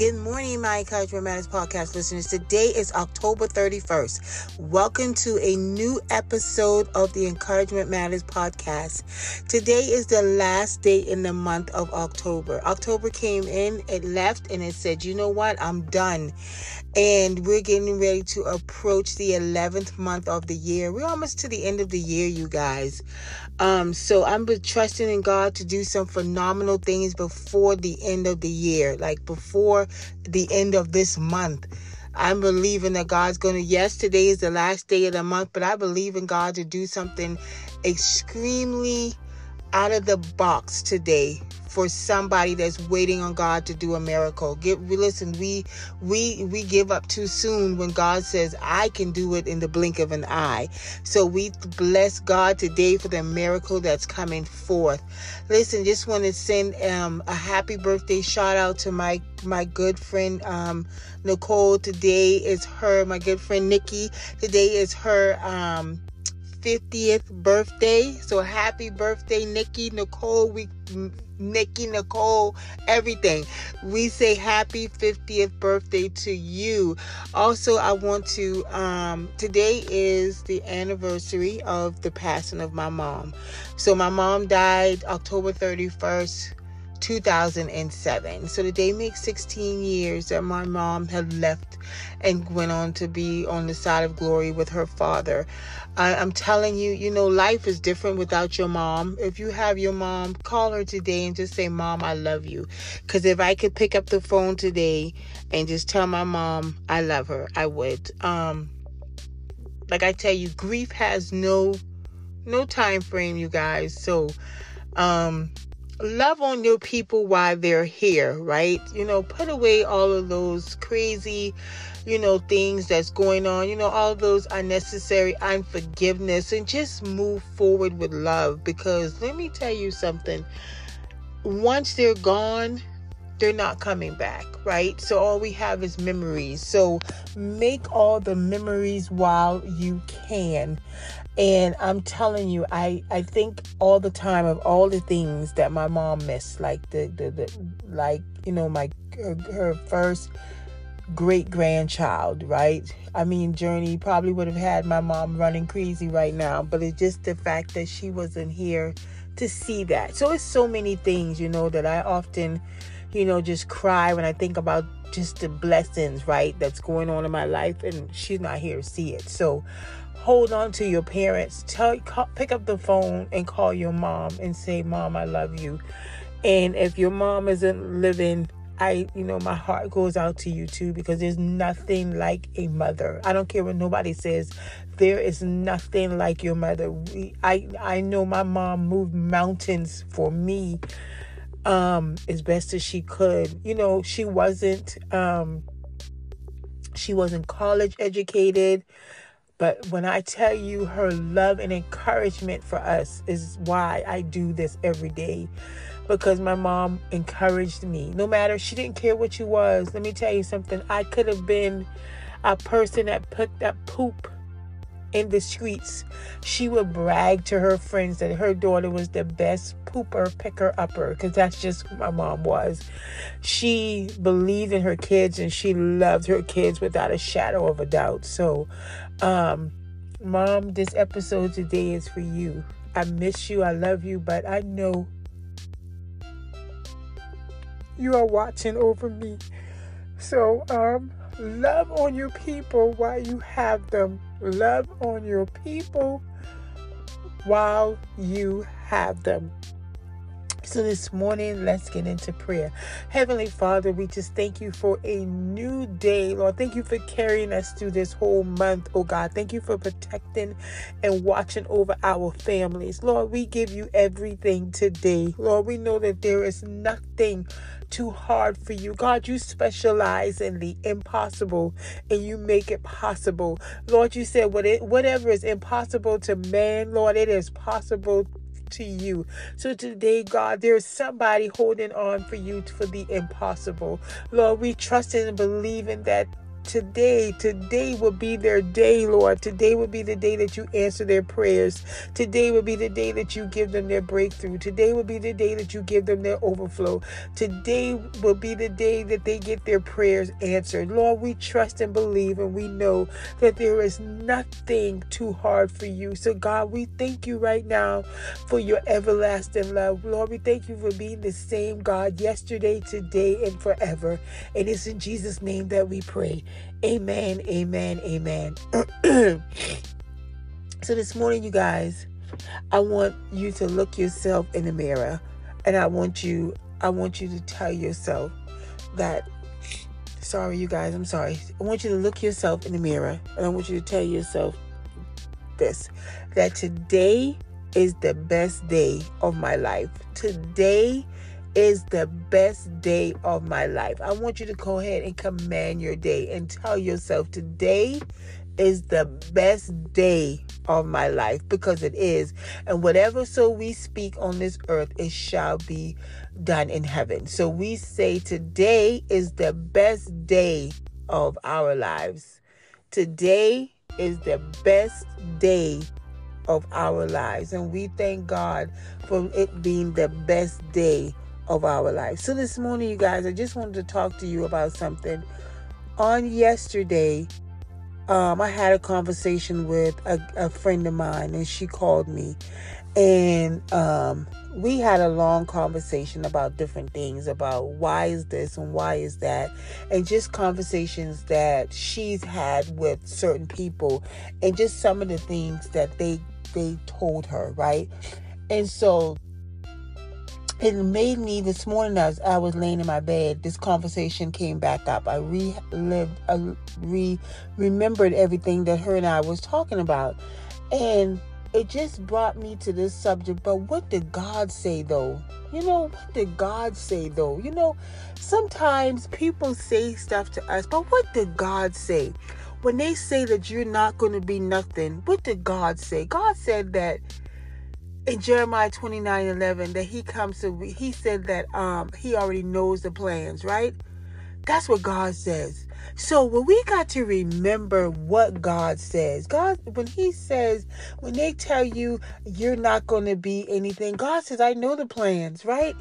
Good morning, my Encouragement Matters podcast listeners. Today is October 31st. Welcome to a new episode of the Encouragement Matters podcast. Today is the last day in the month of October. October came in, it left, and it said, you know what? I'm done. And we're getting ready to approach the 11th month of the year. We're almost to the end of the year, you guys. Um, so I'm trusting in God to do some phenomenal things before the end of the year, like before the end of this month. I'm believing that God's going to, yes, today is the last day of the month, but I believe in God to do something extremely out of the box today for somebody that's waiting on God to do a miracle. Get listen, we we we give up too soon when God says I can do it in the blink of an eye. So we bless God today for the miracle that's coming forth. Listen, just want to send um, a happy birthday shout out to my my good friend um, Nicole. Today is her my good friend Nikki. Today is her um 50th birthday. So happy birthday, Nikki, Nicole. We Nikki, Nicole, everything. We say happy 50th birthday to you. Also, I want to um today is the anniversary of the passing of my mom. So my mom died October 31st. 2007. So the day makes 16 years that my mom had left and went on to be on the side of glory with her father. I, am telling you, you know, life is different without your mom. If you have your mom, call her today and just say, Mom, I love you. Because if I could pick up the phone today and just tell my mom I love her, I would. Um, like I tell you, grief has no no time frame, you guys. So, um, love on your people while they're here, right? You know, put away all of those crazy, you know, things that's going on, you know, all those unnecessary unforgiveness and just move forward with love because let me tell you something. Once they're gone, they're not coming back, right? So all we have is memories. So make all the memories while you can. And I'm telling you, I I think all the time of all the things that my mom missed, like the the, the like you know my her, her first great grandchild, right? I mean, Journey probably would have had my mom running crazy right now, but it's just the fact that she wasn't here to see that. So it's so many things, you know, that I often, you know, just cry when I think about just the blessings, right, that's going on in my life, and she's not here to see it. So hold on to your parents. Tell, call, pick up the phone and call your mom and say, "Mom, I love you." And if your mom isn't living, I, you know, my heart goes out to you too because there's nothing like a mother. I don't care what nobody says. There is nothing like your mother. We, I, I know my mom moved mountains for me, um, as best as she could. You know, she wasn't, um, she wasn't college educated but when I tell you her love and encouragement for us is why I do this every day. Because my mom encouraged me. No matter, she didn't care what you was. Let me tell you something. I could have been a person that put that poop in the streets, she would brag to her friends that her daughter was the best pooper, picker upper, because that's just who my mom was. She believed in her kids and she loved her kids without a shadow of a doubt. So, um, mom, this episode today is for you. I miss you, I love you, but I know you are watching over me. So, um, love on your people while you have them love on your people while you have them. So, this morning, let's get into prayer. Heavenly Father, we just thank you for a new day, Lord. Thank you for carrying us through this whole month, oh God. Thank you for protecting and watching over our families. Lord, we give you everything today. Lord, we know that there is nothing too hard for you. God, you specialize in the impossible and you make it possible. Lord, you said what it, whatever is impossible to man, Lord, it is possible to you. So today, God, there's somebody holding on for you for the impossible. Lord, we trust and believe in that today, today will be their day, Lord. Today will be the day that you answer their prayers. Today will be the day that you give them their breakthrough. Today will be the day that you give them their overflow. Today will be the day that they get their prayers answered. Lord, we trust and believe and we know that there is nothing too hard for you. So, God, we thank you right now for your everlasting love. Lord, we thank you for being the same God yesterday, today, and forever. And it's in Jesus' name that we pray. Amen, amen, amen. so this morning, you guys, I want you to look yourself in the mirror and I want you I want you to tell yourself that sorry you guys, I'm sorry. I want you to look yourself in the mirror and I want you to tell yourself this that today is the best day of my life. Today is the best day of my life. I want you to go ahead and command your day and tell yourself today is the best day of my life because it is. And whatever so we speak on this earth, it shall be done in heaven. So we say today is the best day of our lives. Today is the best day of our lives. And we thank God for it being the best day of our life. So this morning, you guys, I just wanted to talk to you about something. On yesterday, um, I had a conversation with a, a, friend of mine, and she called me, and um, we had a long conversation about different things about why is this and why is that, and just conversations that she's had with certain people, and just some of the things that they they told her, right? And so it made me this morning as I was laying in my bed, this conversation came back up. I relived, I re remembered everything that her and I was talking about, and it just brought me to this subject. But what did God say though? You know, what did God say though? You know, sometimes people say stuff to us, but what did God say? When they say that you're not going to be nothing, what did God say? God said that in Jeremiah 29 11 that he comes to he said that um he already knows the plans, right? That's what God says. So when we got to remember what God says, God when he says when they tell you you're not going to be anything, God says I know the plans, right?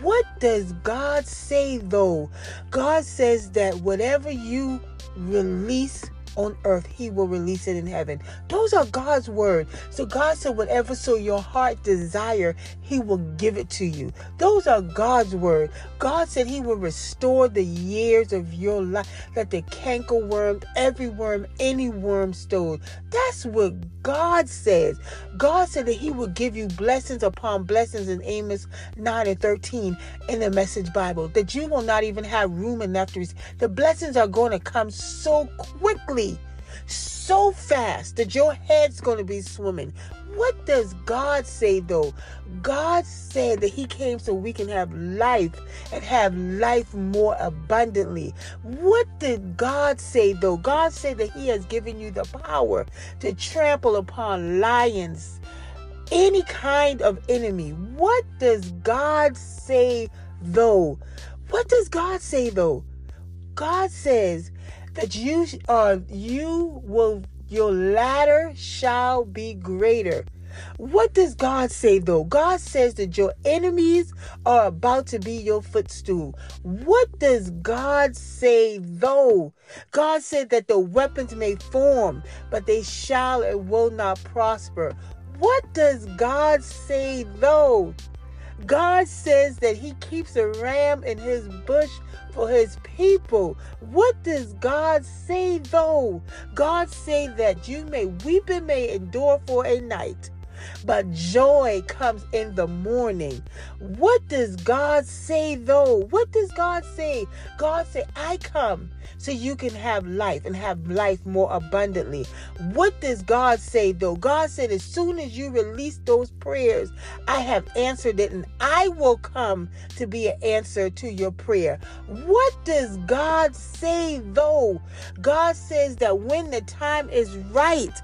What does God say though? God says that whatever you release on earth, he will release it in heaven. Those are God's word. So God said, whatever so your heart desire, he will give it to you. Those are God's word. God said he will restore the years of your life that the canker worm, every worm, any worm stole. That's what God says. God said that he will give you blessings upon blessings in Amos 9 and 13 in the message Bible. That you will not even have room enough to receive. The blessings are going to come so quickly so fast that your head's going to be swimming. What does God say though? God said that He came so we can have life and have life more abundantly. What did God say though? God said that He has given you the power to trample upon lions, any kind of enemy. What does God say though? What does God say though? God says that you uh you will your latter shall be greater. What does God say though? God says that your enemies are about to be your footstool. What does God say though? God said that the weapons may form, but they shall and will not prosper. What does God say though? God says that He keeps a ram in His bush for his people. What does God say though? God say that you may weep and may endure for a night, but joy comes in the morning. What does God say though? What does God say? God say, I come so you can have life and have life more abundantly. What does God say though? God said, as soon as you release those prayers, I have answered it and I will come to be an answer to your prayer. What does God say though? God says that when the time is right,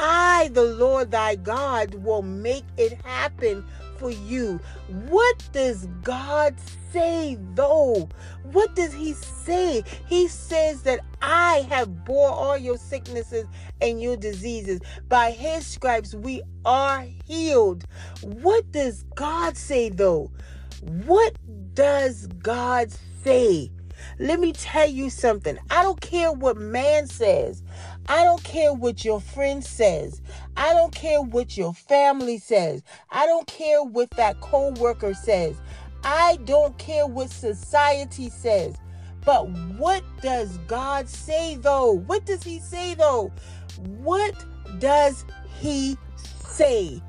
I, the Lord thy God, will make it happen for you. What does God say though? What does he say? He says that I have bore all your sicknesses and your diseases. By his stripes we are healed. What does God say though? What does God say? Let me tell you something. I don't care what man says. I don't care what your friend says. I don't care what your family says. I don't care what that co-worker says. I don't care what society says. But what does God say though? What does he say though? What does he say?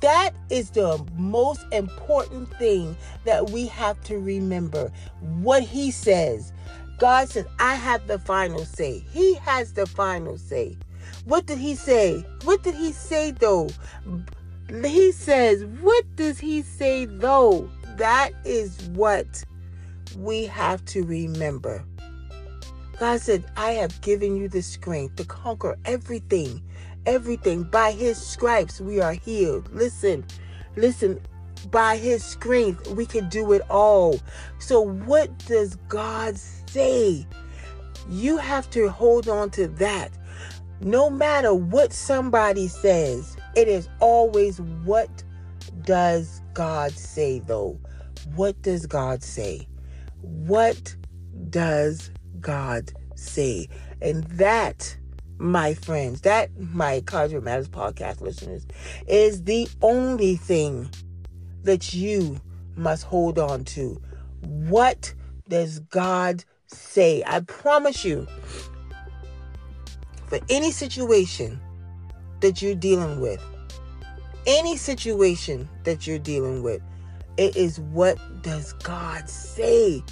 That is the most important thing that we have to remember. What he says. God says, I have the final say. He has the final say. What did he say? What did he say though? He says, What does he say though? That is what we have to remember. God said, I have given you the strength to conquer everything everything. By his stripes, we are healed. Listen, listen, by his strength, we can do it all. So, what does God say? You have to hold on to that. No matter what somebody says, it is always what does God say, though? What does God say? What does God say? And that my friends, that my Encouragement Matters podcast listeners, is the only thing that you must hold on to. What does God say? I promise you, for any situation that you're dealing with, any situation that you're dealing with, it is what does God say?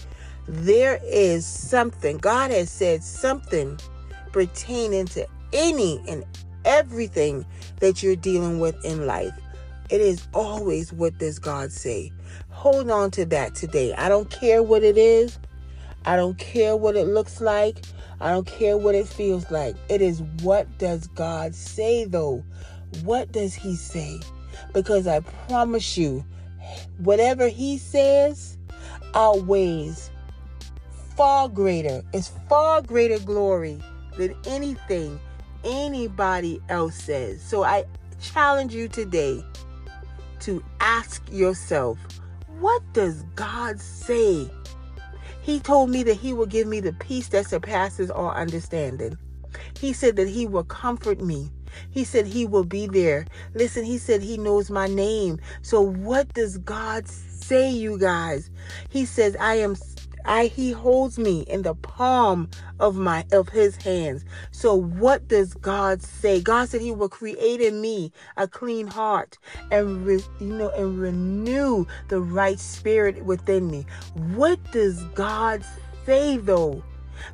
There is something, God has said something pertaining to any and everything that you're dealing with in life. It is always what does God say. Hold on to that today. I don't care what it is. I don't care what it looks like. I don't care what it feels like. It is what does God say though? What does he say? Because I promise you, whatever he says outweighs far greater. It's far greater glory than anything anybody else says. So I challenge you today to ask yourself, what does God say? He told me that He will give me the peace that surpasses all understanding. He said that He will comfort me. He said He will be there. Listen, He said He knows my name. So, what does God say, you guys? He says, I am I he holds me in the palm of my of his hands. So what does God say? God said he will create in me a clean heart and re, you know and renew the right spirit within me. What does God say though?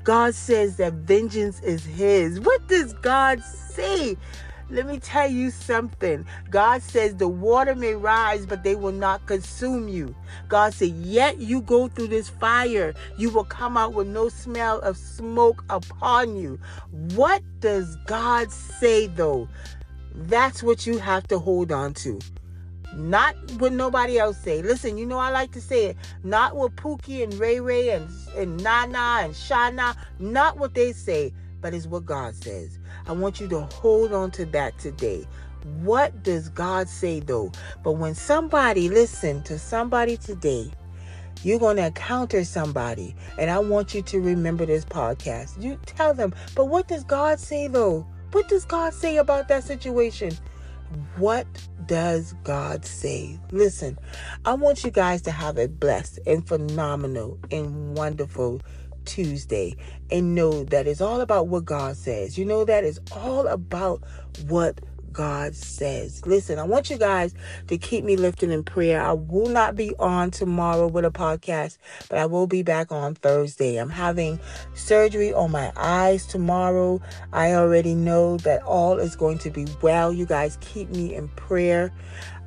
God says that vengeance is his. What does God say? Let me tell you something. God says the water may rise, but they will not consume you. God said, Yet you go through this fire, you will come out with no smell of smoke upon you. What does God say, though? That's what you have to hold on to. Not what nobody else say. Listen, you know I like to say it. Not what Pookie and Ray Ray and, and Nana and Shana, not what they say, but it's what God says. I want you to hold on to that today. What does God say though? But when somebody, listen to somebody today, you're going to encounter somebody, and I want you to remember this podcast. You tell them, but what does God say though? What does God say about that situation? What does God say? Listen, I want you guys to have a blessed and phenomenal and wonderful Tuesday and know that it's all about what God says. You know that it's all about what God says. Listen, I want you guys to keep me lifted in prayer. I will not be on tomorrow with a podcast, but I will be back on Thursday. I'm having surgery on my eyes tomorrow. I already know that all is going to be well. You guys keep me in prayer.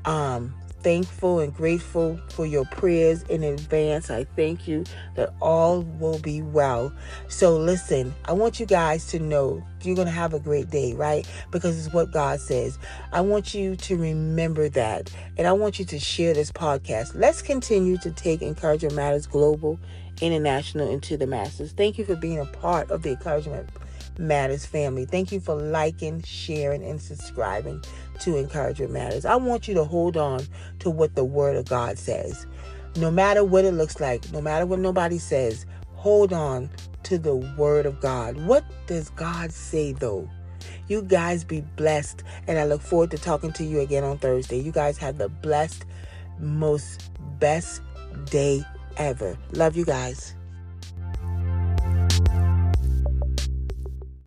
Um, thankful and grateful for your prayers in advance. I thank you that all will be well. So, listen, I want you guys to know you're going to have a great day, right? Because it's what God says. I want you to remember that. And I want you to share this podcast. Let's continue to take Encouragement Matters Global, International into the masses. Thank you for being a part of the Encouragement Matters family. Thank you for liking, sharing, and subscribing to Encouragement Matters. I want you to hold on to what the Word of God says. No matter what it looks like, no matter what nobody says, hold on to the Word of God. What does God say though? You guys be blessed, and I look forward to talking to you again on Thursday. You guys have the blessed, most best day ever. Love you guys.